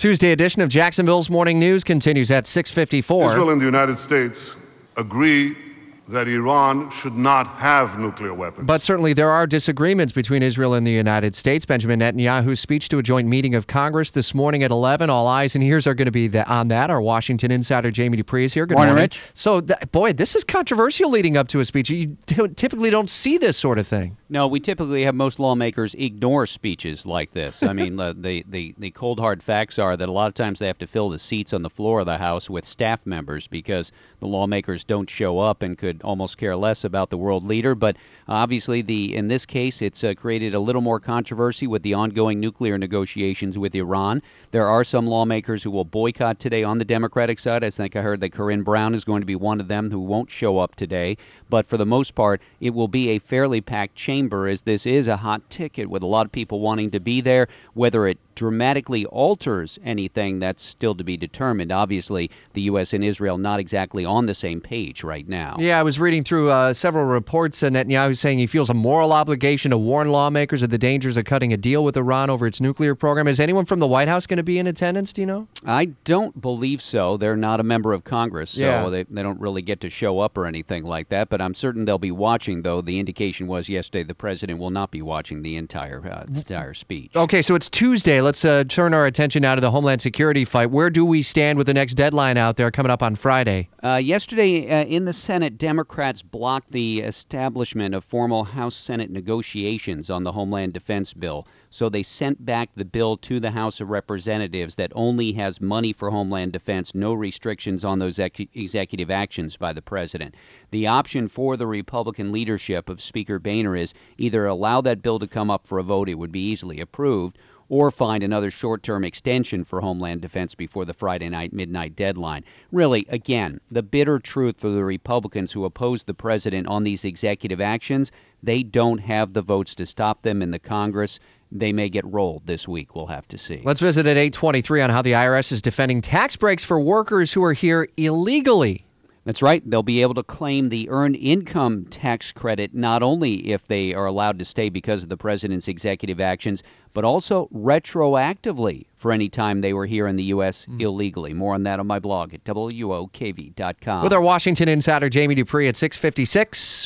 Tuesday edition of Jacksonville's Morning News continues at 6:54. Israel and the United States agree that Iran should not have nuclear weapons. But certainly there are disagreements between Israel and the United States. Benjamin Netanyahu's speech to a joint meeting of Congress this morning at 11. All eyes and ears are going to be the, on that. Our Washington insider Jamie Dupree is here. Good morning, morning. Rich. So, th- boy, this is controversial leading up to a speech. You t- typically don't see this sort of thing. No, we typically have most lawmakers ignore speeches like this. I mean, the, the, the, the cold hard facts are that a lot of times they have to fill the seats on the floor of the House with staff members because the lawmakers don't show up and could almost care less about the world leader. But obviously, the in this case, it's uh, created a little more controversy with the ongoing nuclear negotiations with Iran. There are some lawmakers who will boycott today on the Democratic side. I think I heard that Corrine Brown is going to be one of them who won't show up today. But for the most part, it will be a fairly packed chamber as this is a hot ticket with a lot of people wanting to be there. Whether it dramatically alters anything, that's still to be determined. Obviously, the U.S. and Israel not exactly on the same page right now. Yeah, I was reading through uh, several reports. Uh, Netanyahu saying he feels a moral obligation to warn lawmakers of the dangers of cutting a deal with Iran over its nuclear program. Is anyone from the White House going to be in attendance? Do you know? I don't believe so. They're not a member of Congress, so Yeah. they, they don't really get to show up or anything like that. But I'm certain they'll be watching, though. The indication was yesterday the president will not be watching the entire uh, entire speech. Okay, so it's Tuesday. Let's uh, turn our attention now to the Homeland Security fight. Where do we stand with the next deadline out there coming up on Friday? Uh, yesterday uh, in the Senate, Democrats blocked the establishment of formal House Senate negotiations on the Homeland Defense bill. So they sent back the bill to the House of Representatives that only has money for Homeland Defense, no restrictions on those ex- executive actions by the president. The option for the Republican leadership of Speaker Boehner is either allow that bill to come up for a vote, it would be easily approved, or find another short term extension for Homeland Defense before the Friday night midnight deadline. Really, again, the bitter truth for the Republicans who oppose the president on these executive actions, they don't have the votes to stop them in the Congress. They may get rolled this week. We'll have to see. Let's visit at 823 on how the IRS is defending tax breaks for workers who are here illegally. That's right. They'll be able to claim the earned income tax credit not only if they are allowed to stay because of the president's executive actions, but also retroactively for any time they were here in the U.S. Hmm. illegally. More on that on my blog at WOKV.com. With our Washington insider Jamie Dupree at 656.